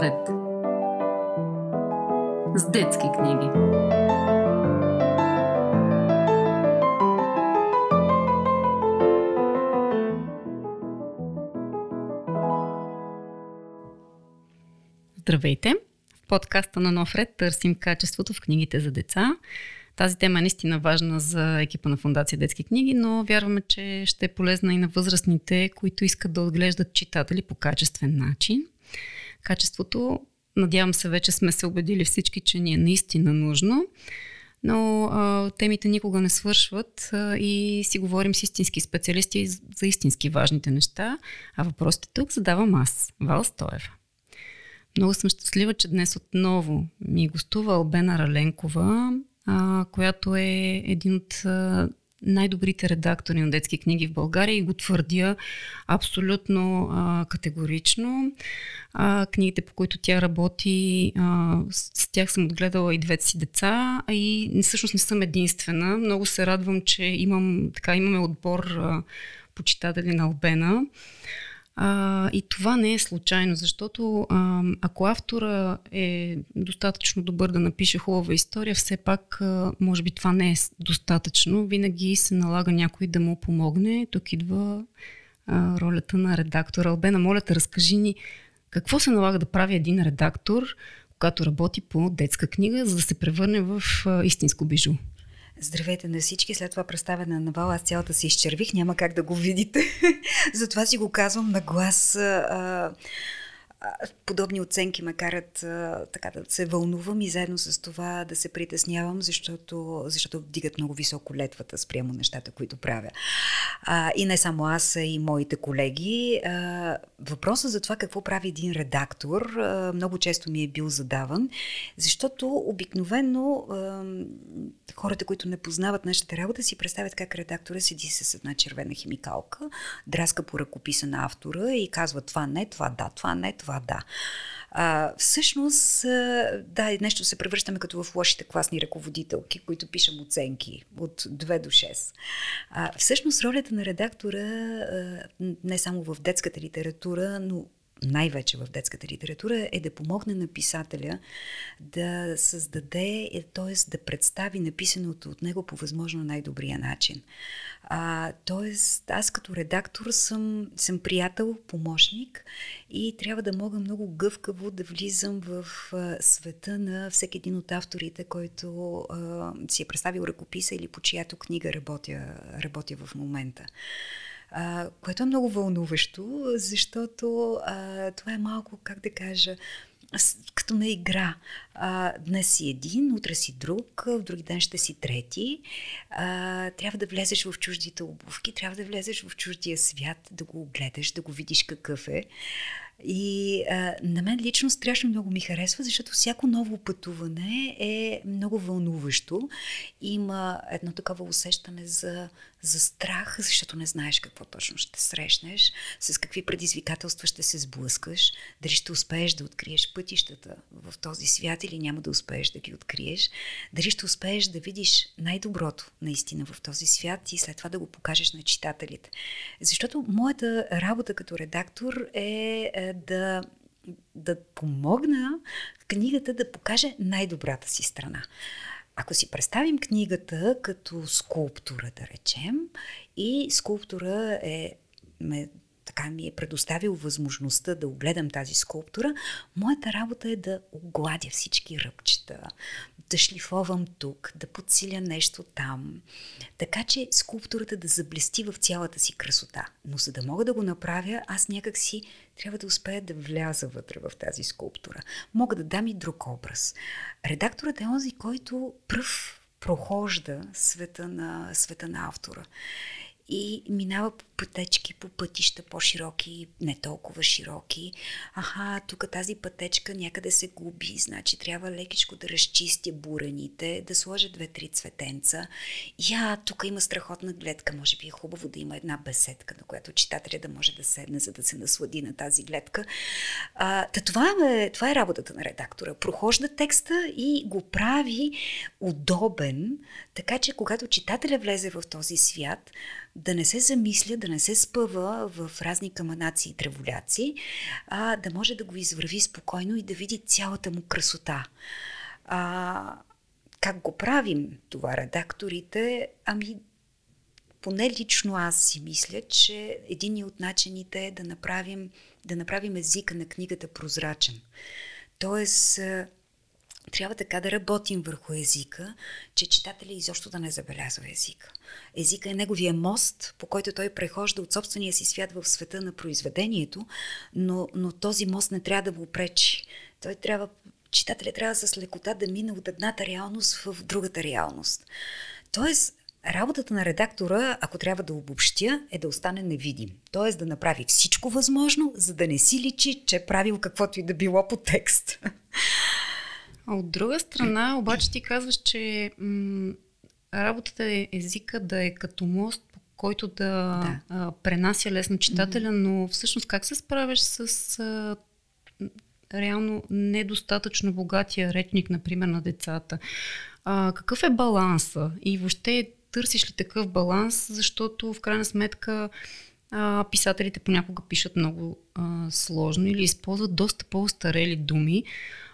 нов ред. С детски книги. Здравейте! В подкаста на Нов ред търсим качеството в книгите за деца. Тази тема е наистина важна за екипа на Фундация Детски книги, но вярваме, че ще е полезна и на възрастните, които искат да отглеждат читатели по качествен начин. Качеството, надявам се, вече сме се убедили всички, че ни е наистина нужно, но а, темите никога не свършват а, и си говорим с истински специалисти за истински важните неща, а въпросите тук задавам аз, Вал Стоева. Много съм щастлива, че днес отново ми гостува Албена Раленкова, а, която е един от най-добрите редактори на детски книги в България и го твърдя абсолютно а, категорично. А, книгите, по които тя работи, а, с, с тях съм отгледала и двете си деца, и всъщност не съм единствена. Много се радвам, че имам, така, имаме отбор а, почитатели на Албена. А, и това не е случайно, защото а, ако автора е достатъчно добър да напише хубава история, все пак, а, може би това не е достатъчно. Винаги се налага някой да му помогне. Тук идва а, ролята на редактора. Албена, моля те, разкажи ни какво се налага да прави един редактор, когато работи по детска книга, за да се превърне в а, истинско бижу. Здравейте на всички. След това представяне на Навал, аз цялата се изчервих, няма как да го видите. Затова си го казвам на глас. А, подобни оценки ме карат а, така да се вълнувам и заедно с това да се притеснявам, защото, защото вдигат много високо летвата спрямо нещата, които правя. А, и не само аз, а и моите колеги. А, въпросът за това какво прави един редактор а, много често ми е бил задаван, защото обикновено а, хората, които не познават нашата работа, си представят как редактора седи с една червена химикалка, драска по ръкописа на автора и казва това не, това да, това не, това това да. А, всъщност, да, нещо се превръщаме като в лошите класни ръководителки, които пишем оценки от 2 до 6. А, всъщност, ролята на редактора, не само в детската литература, но най-вече в детската литература, е да помогне на писателя да създаде, т.е. да представи написаното от него по възможно най-добрия начин. А, тоест, аз като редактор съм, съм приятел, помощник и трябва да мога много гъвкаво да влизам в а, света на всеки един от авторите, който а, си е представил ръкописа или по чиято книга работя, работя в момента а, което е много вълнуващо, защото а, това е малко, как да кажа, като на игра. А, днес си един, утре си друг, в други ден ще си трети. А, трябва да влезеш в чуждите обувки, трябва да влезеш в чуждия свят, да го огледаш, да го видиш какъв е. И а, на мен лично страшно много ми харесва, защото всяко ново пътуване е много вълнуващо. Има едно такова усещане за, за страх, защото не знаеш какво точно ще срещнеш, с какви предизвикателства ще се сблъскаш, дали ще успееш да откриеш пътищата в този свят или няма да успееш да ги откриеш, дали ще успееш да видиш най-доброто наистина в този свят и след това да го покажеш на читателите. Защото моята работа като редактор е, е да, да помогна книгата да покаже най-добрата си страна. Ако си представим книгата като скулптура, да речем, и скулптура е така ми е предоставил възможността да огледам тази скулптура, моята работа е да огладя всички ръбчета, да шлифовам тук, да подсиля нещо там, така че скулптурата да заблести в цялата си красота. Но за да мога да го направя, аз някак си трябва да успея да вляза вътре в тази скулптура. Мога да дам и друг образ. Редакторът е онзи, който пръв прохожда света на, света на автора и минава пътечки, по пътища по-широки, не толкова широки. Аха, тук тази пътечка някъде се губи, значи трябва лекичко да разчистя бурените, да сложа две-три цветенца. Я, тук има страхотна гледка, може би е хубаво да има една беседка, на която читателя да може да седне, за да се наслади на тази гледка. А, та това, е, това е работата на редактора. Прохожда текста и го прави удобен, така че когато читателя влезе в този свят, да не се замисля, да не се спъва в разни каманаци и треволяци, а да може да го извърви спокойно и да види цялата му красота. А, как го правим това редакторите? Ами, поне лично аз си мисля, че един от начините е да направим, да направим езика на книгата прозрачен. Тоест, трябва така да работим върху езика, че читателя изобщо да не забелязва езика. Езика е неговия мост, по който той прехожда от собствения си свят в света на произведението, но, но този мост не трябва да му пречи. Той трябва, читателя трябва с лекота да мине от едната реалност в другата реалност. Тоест, Работата на редактора, ако трябва да обобщя, е да остане невидим. Т.е. да направи всичко възможно, за да не си личи, че е правил каквото и да било по текст. А от друга страна, обаче ти казваш, че м- работата е езика да е като мост, по който да, да. А, пренася лесно читателя, но всъщност как се справяш с а, реално недостатъчно богатия речник, например, на децата? А, какъв е баланса? И въобще търсиш ли такъв баланс, защото в крайна сметка а, писателите понякога пишат много а, сложно или използват доста по-старели думи,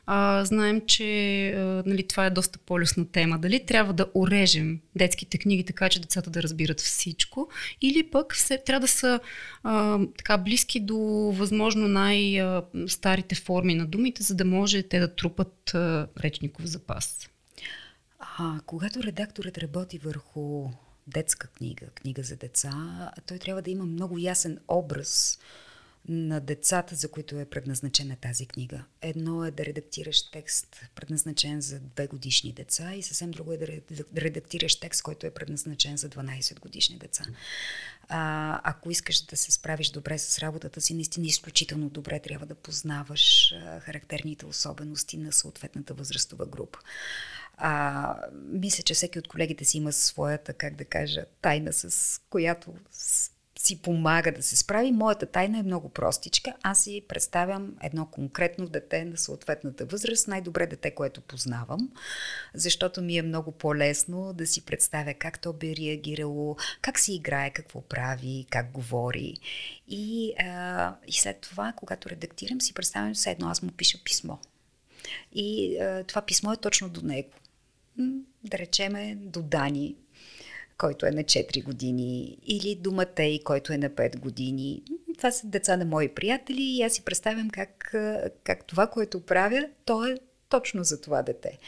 а, знаем, че а, нали, това е доста по-лесна тема. Дали трябва да орежем детските книги, така че децата да разбират всичко, или пък все, трябва да са а, така близки до възможно най-старите форми на думите, за да може те да трупат а, речников запас. А, когато редакторът работи върху детска книга, книга за деца, той трябва да има много ясен образ на децата, за които е предназначена тази книга. Едно е да редактираш текст, предназначен за две годишни деца и съвсем друго е да редактираш текст, който е предназначен за 12 годишни деца. А, ако искаш да се справиш добре с работата си, наистина изключително добре трябва да познаваш а, характерните особености на съответната възрастова група. А, мисля, че всеки от колегите си има своята, как да кажа, тайна, с която си помага да се справи. Моята тайна е много простичка. Аз си представям едно конкретно дете на съответната възраст, най-добре дете, което познавам, защото ми е много по-лесно да си представя как то би реагирало, как си играе, какво прави, как говори. И, а, и след това, когато редактирам, си представям все едно, аз му пиша писмо. И а, това писмо е точно до него. Да речеме до Дани, който е на 4 години, или до Матей, който е на 5 години. Това са деца на мои приятели и аз си представям как, как това, което правя, то е точно за това дете.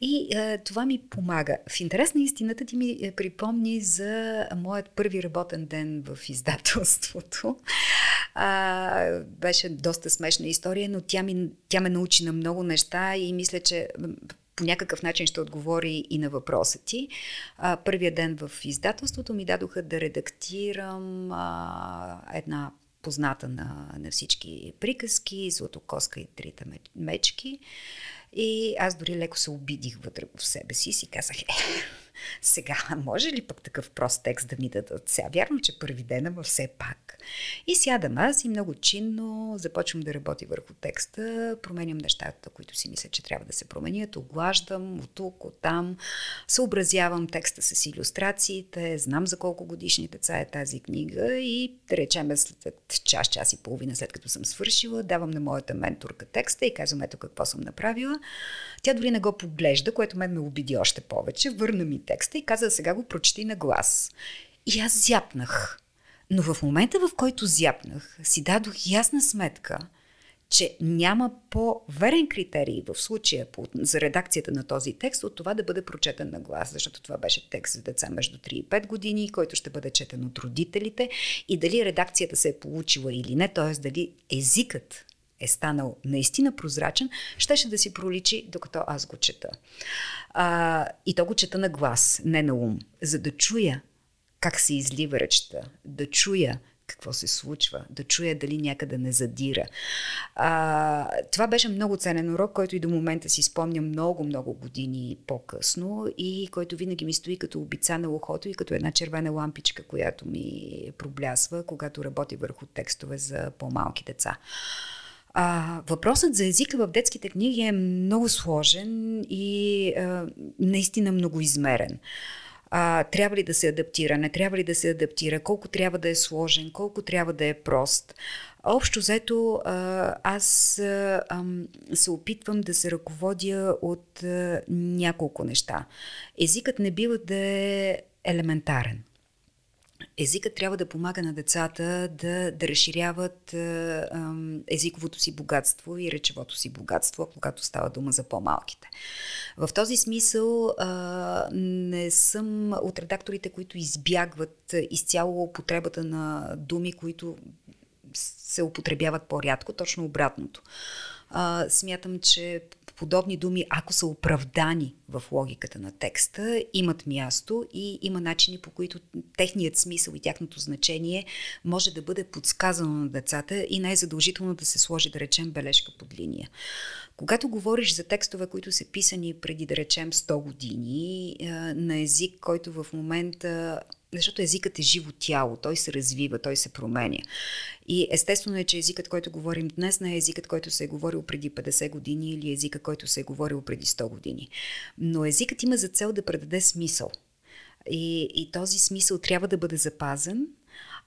И а, това ми помага. В интерес на истината ти ми е, припомни за моят първи работен ден в издателството. А, беше доста смешна история, но тя, ми, тя ме научи на много неща и мисля, че по някакъв начин ще отговори и на въпроса ти. А, първия ден в издателството ми дадоха да редактирам а, една позната на, на всички приказки, Златокоска и трите мечки. И аз дори леко се обидих вътре в себе си и си казах, е, сега, може ли пък такъв прост текст да ми дадат? Сега, вярно, че първи ден, ама все пак. И сядам аз и много чинно започвам да работя върху текста, променям нещата, които си мисля, че трябва да се променят, оглаждам от тук, от там, съобразявам текста с иллюстрациите, знам за колко годишни деца е тази книга и да речем след час, час и половина след като съм свършила, давам на моята менторка текста и казвам ето какво съм направила. Тя дори не го поглежда, което мен ме обиди още повече. Върна ми текста и каза, сега го прочети на глас. И аз зяпнах. Но в момента, в който зяпнах, си дадох ясна сметка, че няма по-верен критерий в случая за редакцията на този текст от това да бъде прочетен на глас, защото това беше текст за деца между 3 и 5 години, който ще бъде четен от родителите и дали редакцията се е получила или не, т.е. дали езикът е станал наистина прозрачен, щеше да си проличи, докато аз го чета. А, и то го чета на глас, не на ум, за да чуя как се излива речта, да чуя какво се случва, да чуя дали някъде не задира. А, това беше много ценен урок, който и до момента си спомня много-много години по-късно и който винаги ми стои като обица на ухото и като една червена лампичка, която ми проблясва, когато работи върху текстове за по-малки деца. А, въпросът за езика в детските книги е много сложен и а, наистина много измерен. А, трябва ли да се адаптира, не трябва ли да се адаптира, колко трябва да е сложен, колко трябва да е прост. Общо взето, аз се опитвам да се ръководя от няколко неща. Езикът не бива да е елементарен. Езикът трябва да помага на децата да, да разширяват езиковото си богатство и речевото си богатство, когато става дума за по-малките. В този смисъл не съм от редакторите, които избягват изцяло употребата на думи, които се употребяват по-рядко, точно обратното. А, смятам, че подобни думи, ако са оправдани в логиката на текста, имат място и има начини по които техният смисъл и тяхното значение може да бъде подсказано на децата и не е задължително да се сложи, да речем, бележка под линия. Когато говориш за текстове, които са писани преди, да речем, 100 години, на език, който в момента защото езикът е живо тяло, той се развива, той се променя. И естествено е, че езикът, който говорим днес, не е езикът, който се е говорил преди 50 години или езика, който се е говорил преди 100 години. Но езикът има за цел да предаде смисъл. И, и този смисъл трябва да бъде запазен,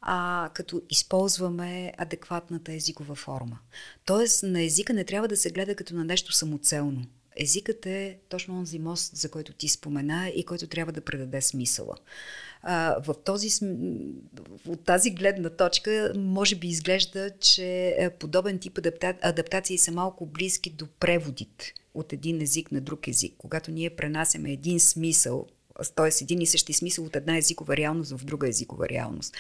а, като използваме адекватната езикова форма. Тоест, на езика не трябва да се гледа като на нещо самоцелно. Езикът е точно онзи мост, за който ти спомена и който трябва да предаде смисъла. А, в този, от тази гледна точка може би изглежда, че е, подобен тип адапта, адаптации са малко близки до преводите от един език на друг език. Когато ние пренасяме един смисъл т.е. един и същи смисъл от една езикова реалност в друга езикова реалност.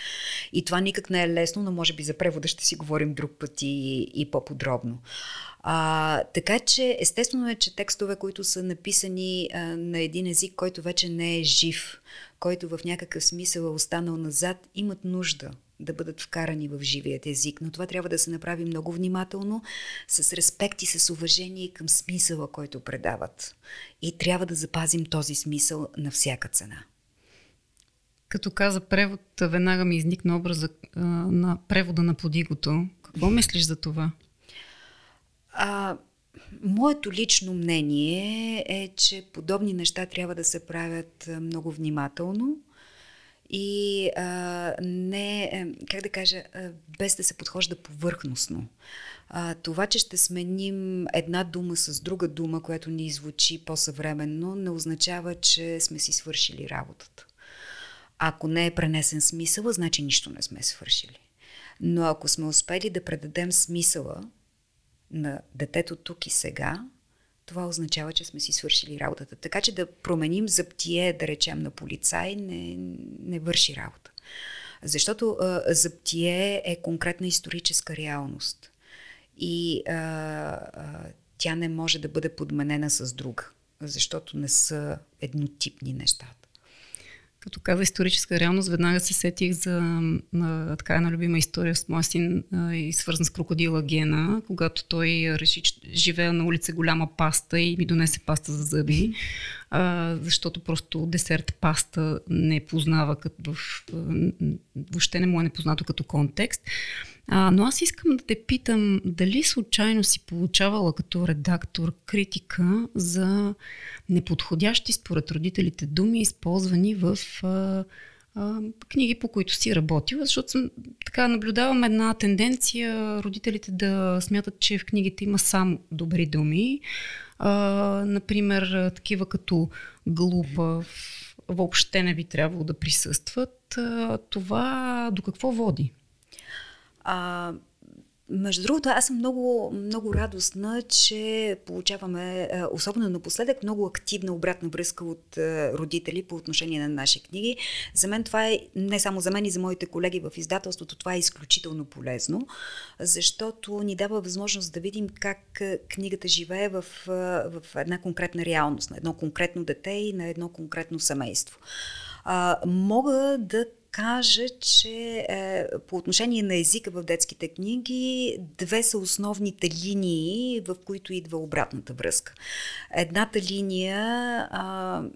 И това никак не е лесно, но може би за превода ще си говорим друг път и, и по-подробно. А, така че, естествено е, че текстове, които са написани а, на един език, който вече не е жив, който в някакъв смисъл е останал назад, имат нужда да бъдат вкарани в живият език. Но това трябва да се направи много внимателно, с респект и с уважение към смисъла, който предават. И трябва да запазим този смисъл на всяка цена. Като каза превод, веднага ми изникна образа а, на превода на подигото. Какво мислиш за това? А, моето лично мнение е, че подобни неща трябва да се правят много внимателно и а, не, е, как да кажа, без да се подхожда повърхностно. А, това, че ще сменим една дума с друга дума, която ни звучи по-съвременно, не означава, че сме си свършили работата. Ако не е пренесен смисъла, значи нищо не сме свършили. Но ако сме успели да предадем смисъла на детето тук и сега, това означава, че сме си свършили работата. Така че да променим заптие, да речем, на полицай, не, не върши работа. Защото а, заптие е конкретна историческа реалност. И а, а, тя не може да бъде подменена с друга, защото не са еднотипни нещата. Като каза историческа реалност, веднага се сетих за а, така една любима история с моя син а, и свързан с крокодила Гена, когато той реши, че живее на улица голяма паста и ми донесе паста за зъби, а, защото просто десерт паста не познава, като в, въобще не му е непознато като контекст. А, но аз искам да те питам, дали случайно си получавала като редактор критика за неподходящи според родителите думи, използвани в а, а, книги, по които си работила, защото съм, така наблюдавам една тенденция родителите да смятат, че в книгите има само добри думи. А, например, такива като глупав, въобще не би трябвало да присъстват. А, това до какво води? А, между другото, аз съм много, много радостна, че получаваме, особено напоследък, много активна обратна връзка от родители по отношение на наши книги. За мен това е, не само за мен и за моите колеги в издателството, това е изключително полезно, защото ни дава възможност да видим как книгата живее в, в една конкретна реалност, на едно конкретно дете и на едно конкретно семейство. А, мога да кажа, че е, по отношение на езика в детските книги, две са основните линии, в които идва обратната връзка. Едната линия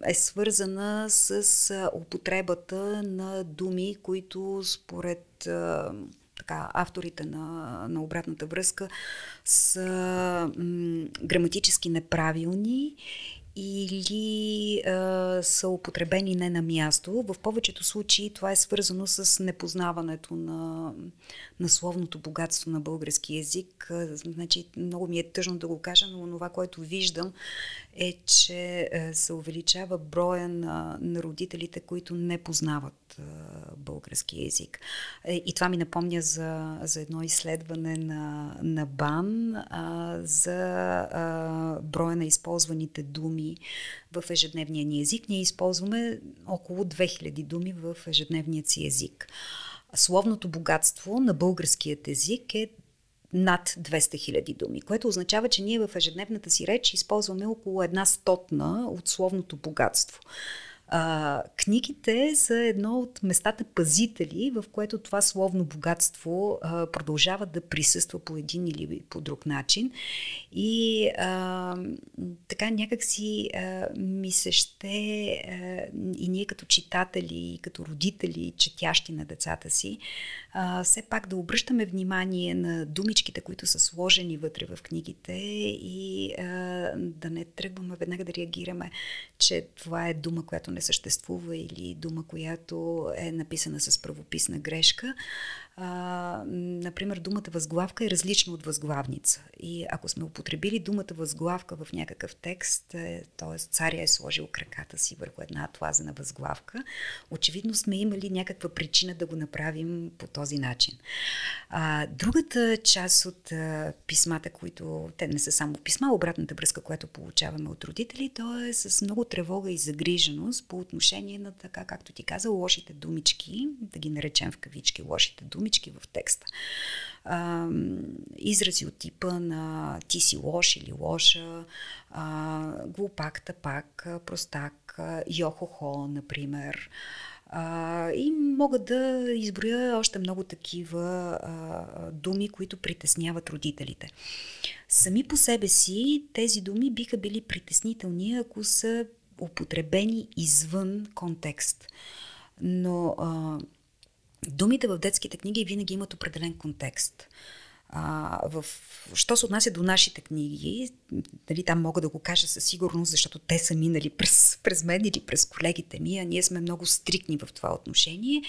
е, е свързана с употребата на думи, които според а, така, авторите на, на обратната връзка са м, граматически неправилни или а, са употребени не на място. В повечето случаи това е свързано с непознаването на, на словното богатство на български язик. Значи, много ми е тъжно да го кажа, но това, което виждам е, че се увеличава броя на, на родителите, които не познават а, български язик. Е, и това ми напомня за, за едно изследване на, на БАН а, за а, броя на използваните думи в ежедневния ни език. Ние използваме около 2000 думи в ежедневния си език. Словното богатство на българският език е над 200 000 думи, което означава, че ние в ежедневната си реч използваме около една стотна от словното богатство. А, книгите са едно от местата пазители, в което това словно богатство а, продължава да присъства по един или по друг начин. И а, така някакси а, ми се ще а, и ние като читатели, и като родители, четящи на децата си, а, все пак да обръщаме внимание на думичките, които са сложени вътре в книгите и а, да не тръгваме веднага да реагираме, че това е дума, която не съществува или дума, която е написана с правописна грешка, а, например, думата възглавка е различна от възглавница. И ако сме употребили думата възглавка в някакъв текст, е, т.е. царя е сложил краката си върху една атлазена възглавка, очевидно сме имали някаква причина да го направим по този начин. А, другата част от а, писмата, които те не са само писма, обратната връзка, която получаваме от родители, то е с много тревога и загриженост по отношение на така, както ти каза, лошите думички, да ги наречем в кавички лошите думи, думички в текста. А, изрази от типа на ти си лош или лоша, а, глупак, тапак, простак, йохохо, например. А, и мога да изброя още много такива а, думи, които притесняват родителите. Сами по себе си тези думи биха били притеснителни, ако са употребени извън контекст. Но а, Думите в детските книги винаги имат определен контекст. А, в, що се отнася до нашите книги, дали там мога да го кажа със сигурност, защото те са минали през, през мен или през колегите ми, а ние сме много стрикни в това отношение.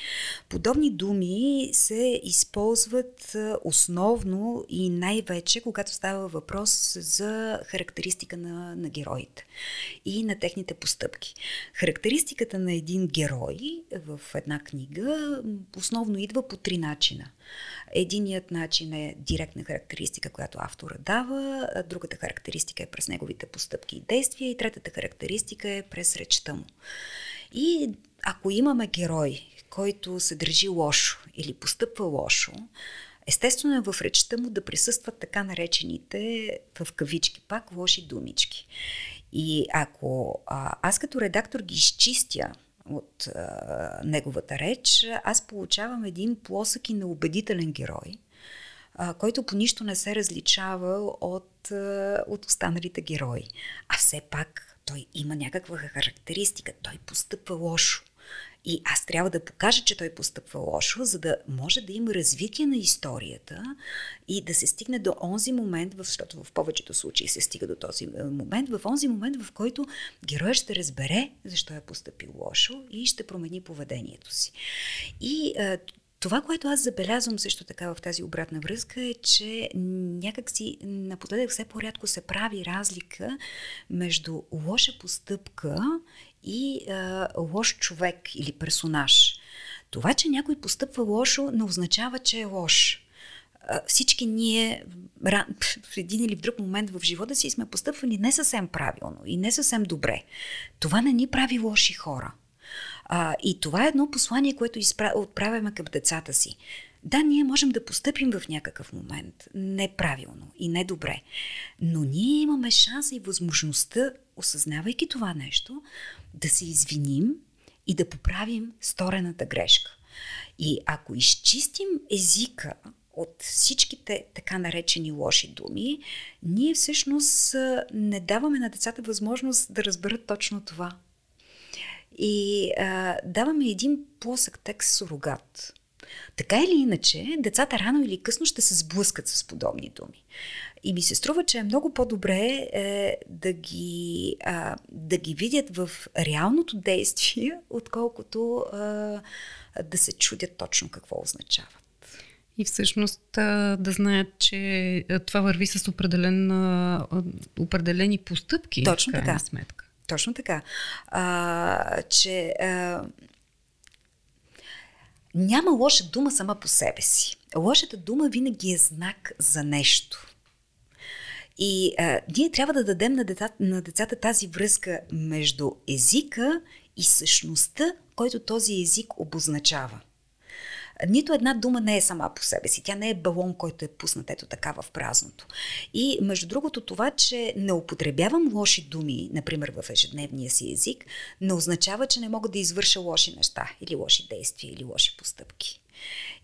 Подобни думи се използват основно и най-вече, когато става въпрос за характеристика на, на героите и на техните постъпки. Характеристиката на един герой в една книга основно идва по три начина. Единият начин е директна характеристика, която автора дава, другата характеристика е през неговите постъпки и действия и третата характеристика е през речта му. И ако имаме герой, който се държи лошо или постъпва лошо, естествено е в речта му да присъстват така наречените в кавички пак лоши думички. И ако а, аз като редактор ги изчистя от а, неговата реч, аз получавам един плосък и неубедителен герой, а, който по нищо не се различава от, а, от останалите герои. А все пак той има някаква характеристика, той постъпва лошо. И аз трябва да покажа, че той постъпва лошо, за да може да има развитие на историята и да се стигне до онзи момент, защото в повечето случаи се стига до този е, момент, в онзи момент, в който героят ще разбере защо е поступил лошо и ще промени поведението си. И е, това, което аз забелязвам също така в тази обратна връзка е, че някакси напоследък все по-рядко се прави разлика между лоша постъпка и а, лош човек или персонаж. Това, че някой постъпва лошо, не означава, че е лош. Всички ние в един или в друг момент в живота си сме постъпвали не съвсем правилно и не съвсем добре. Това не ни прави лоши хора. А, и това е едно послание, което изпра... отправяме към децата си. Да, ние можем да постъпим в някакъв момент неправилно и недобре, но ние имаме шанса и възможността, осъзнавайки това нещо, да се извиним и да поправим сторената грешка. И ако изчистим езика от всичките така наречени лоши думи, ние всъщност не даваме на децата възможност да разберат точно това. И а, даваме един плосък текст сурогат. Така или иначе, децата рано или късно ще се сблъскат с подобни думи. И ми се струва, че е много по-добре е, да, ги, а, да ги видят в реалното действие, отколкото а, да се чудят точно какво означават. И всъщност да знаят, че това върви с определен, определени постъпки. Точно така. Сметка. Точно така. А, че а, няма лоша дума сама по себе си. Лошата дума винаги е знак за нещо. И а, ние трябва да дадем на децата, на децата тази връзка между езика и същността, който този език обозначава. Нито една дума не е сама по себе си. Тя не е балон, който е пуснат ето така в празното. И между другото това, че не употребявам лоши думи, например в ежедневния си език, не означава, че не мога да извърша лоши неща или лоши действия или лоши постъпки.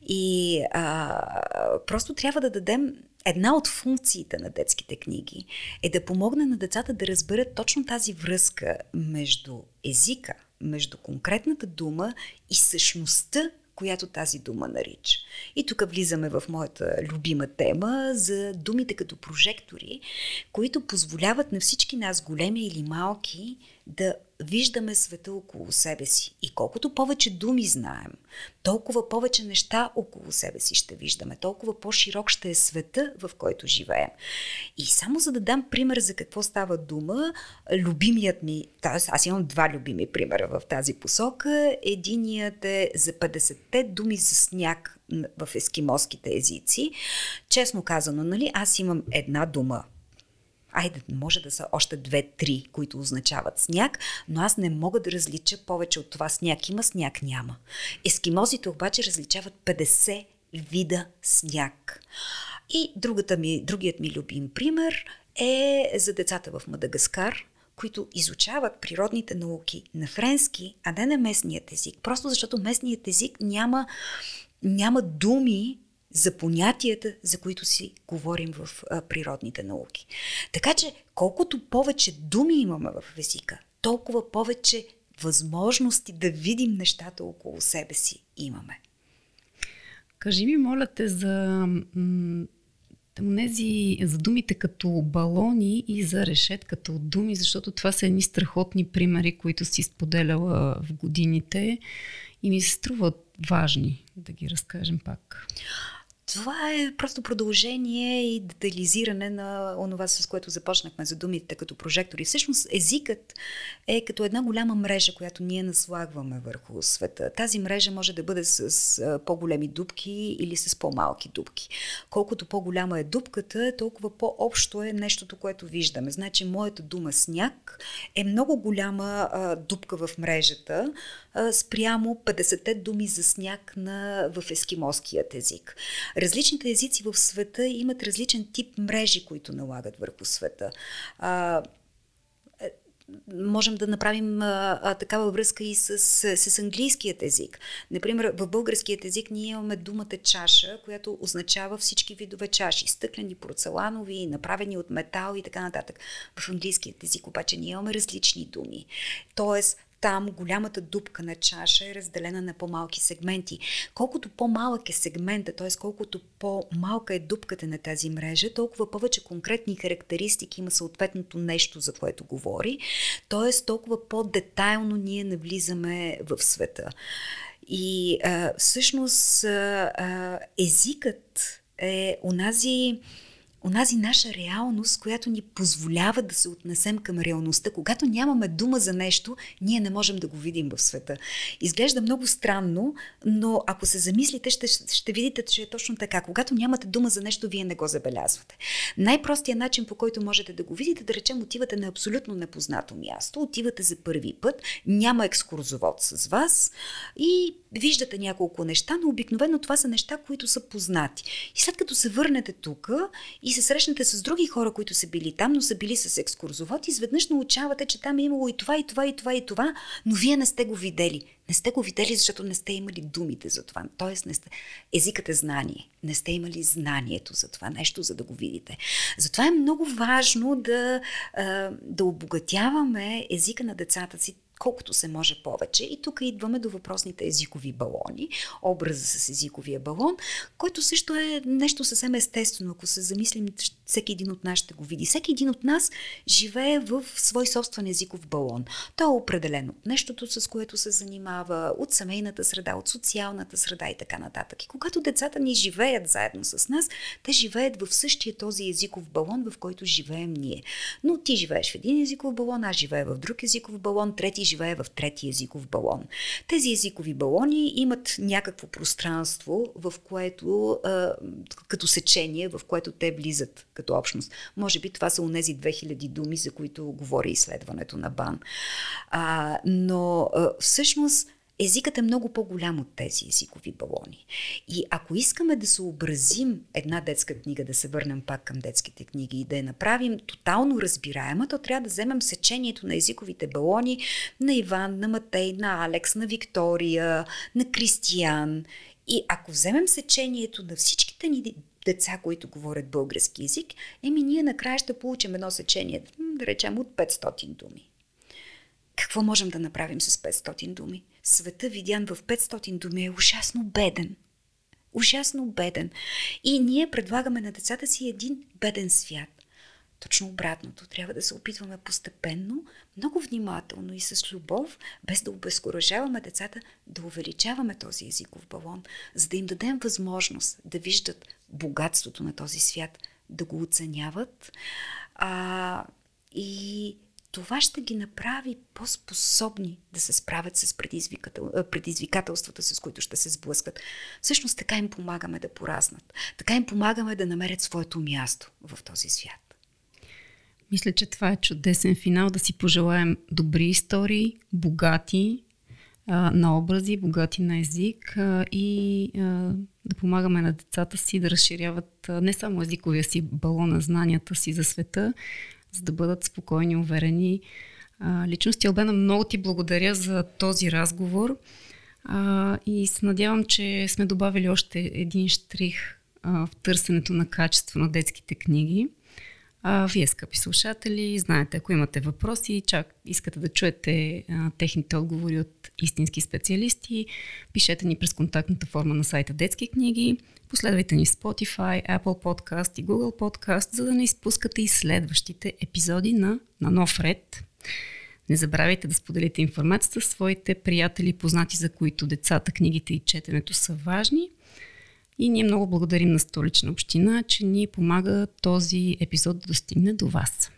И а, просто трябва да дадем една от функциите на детските книги е да помогне на децата да разберат точно тази връзка между езика, между конкретната дума и същността която тази дума нарича. И тук влизаме в моята любима тема за думите като прожектори, които позволяват на всички нас, големи или малки, да виждаме света около себе си. И колкото повече думи знаем, толкова повече неща около себе си ще виждаме, толкова по-широк ще е света, в който живеем. И само за да дам пример за какво става дума, любимият ми, т.е. аз имам два любими примера в тази посока. Единият е за 50-те думи за сняг в ескимоските езици. Честно казано, нали, аз имам една дума айде, може да са още две-три, които означават сняг, но аз не мога да различа повече от това сняг има, сняг няма. Ескимозите обаче различават 50 вида сняг. И другата ми, другият ми любим пример е за децата в Мадагаскар, които изучават природните науки на френски, а не на местният език. Просто защото местният език няма, няма думи, за понятията, за които си говорим в а, природните науки. Така че, колкото повече думи имаме в езика, толкова повече възможности да видим нещата около себе си имаме. Кажи ми, моля те, за Тези, за думите като балони и за решетката от думи, защото това са едни страхотни примери, които си споделяла в годините и ми се струват важни да ги разкажем пак. Това е просто продължение и детализиране на онова, с което започнахме за думите като прожектори. Всъщност езикът е като една голяма мрежа, която ние наслагваме върху света. Тази мрежа може да бъде с по-големи дубки или с по-малки дубки. Колкото по-голяма е дубката, толкова по-общо е нещото, което виждаме. Значи, моята дума сняг е много голяма а, дупка в мрежата а, спрямо 50-те думи за сняг на, в ескимоският език. Различните езици в света имат различен тип мрежи, които налагат върху света. А, е, можем да направим а, такава връзка и с, с, с английският език. Например, в българският език ние имаме думата чаша, която означава всички видове чаши. Стъклени, порцеланови, направени от метал и така нататък. В английският език обаче ние имаме различни думи. Тоест, там голямата дупка на чаша е разделена на по-малки сегменти. Колкото по-малък е сегмента, т.е. колкото по-малка е дупката на тази мрежа, толкова повече конкретни характеристики има съответното нещо, за което говори, т.е. толкова по-детайлно ние навлизаме в света. И а, всъщност а, езикът е онази онази наша реалност, която ни позволява да се отнесем към реалността. Когато нямаме дума за нещо, ние не можем да го видим в света. Изглежда много странно, но ако се замислите, ще, ще видите, че е точно така. Когато нямате дума за нещо, вие не го забелязвате. Най-простият начин, по който можете да го видите, да речем, отивате на абсолютно непознато място, отивате за първи път, няма екскурзовод с вас и виждате няколко неща, но обикновено това са неща, които са познати. И след като се върнете тук и се срещнете с други хора, които са били там, но са били с екскурзовод, изведнъж научавате, че там е имало и това, и това, и това, и това, но вие не сте го видели. Не сте го видели, защото не сте имали думите за това. Тоест, не сте... езикът е знание. Не сте имали знанието за това нещо, за да го видите. Затова е много важно да, да обогатяваме езика на децата си колкото се може повече. И тук идваме до въпросните езикови балони, образа с езиковия балон, който също е нещо съвсем естествено. Ако се замислим, всеки един от нас ще го види. Всеки един от нас живее в свой собствен езиков балон. То е определено от нещото, с което се занимава, от семейната среда, от социалната среда и така нататък. И когато децата ни живеят заедно с нас, те живеят в същия този езиков балон, в който живеем ние. Но ти живееш в един езиков балон, аз живея в друг езиков балон, трети живее в трети езиков балон. Тези езикови балони имат някакво пространство, в което, като сечение, в което те влизат като общност. Може би това са унези 2000 думи, за които говори изследването на БАН. Но всъщност езикът е много по-голям от тези езикови балони. И ако искаме да съобразим една детска книга, да се върнем пак към детските книги и да я направим тотално разбираема, то трябва да вземем сечението на езиковите балони на Иван, на Матей, на Алекс, на Виктория, на Кристиян. И ако вземем сечението на всичките ни деца, които говорят български язик, еми ние накрая ще получим едно сечение, да речем, от 500 думи. Какво можем да направим с 500 думи? Света, видян в 500 думи, е ужасно беден. Ужасно беден. И ние предлагаме на децата си един беден свят. Точно обратното. Трябва да се опитваме постепенно, много внимателно и с любов, без да обезкуражаваме децата, да увеличаваме този езиков балон, за да им дадем възможност да виждат богатството на този свят, да го оценяват а, и това ще ги направи по-способни да се справят с предизвикател... предизвикателствата, с които ще се сблъскат. Всъщност така им помагаме да пораснат. Така им помагаме да намерят своето място в този свят. Мисля, че това е чудесен финал да си пожелаем добри истории, богати а, на образи, богати на език а, и а, да помагаме на децата си да разширяват а, не само езиковия си балон на знанията си за света, за да бъдат спокойни, уверени. А, личности Албена, много ти благодаря за този разговор а, и се надявам, че сме добавили още един штрих а, в търсенето на качество на детските книги. А, вие, скъпи слушатели, знаете, ако имате въпроси, чак искате да чуете а, техните отговори от истински специалисти, пишете ни през контактната форма на сайта Детски книги, последвайте ни в Spotify, Apple Podcast и Google Podcast, за да не изпускате и следващите епизоди на, на нов ред. Не забравяйте да споделите информацията с своите приятели, познати, за които децата, книгите и четенето са важни – и ние много благодарим на столична община, че ни помага този епизод да достигне до вас.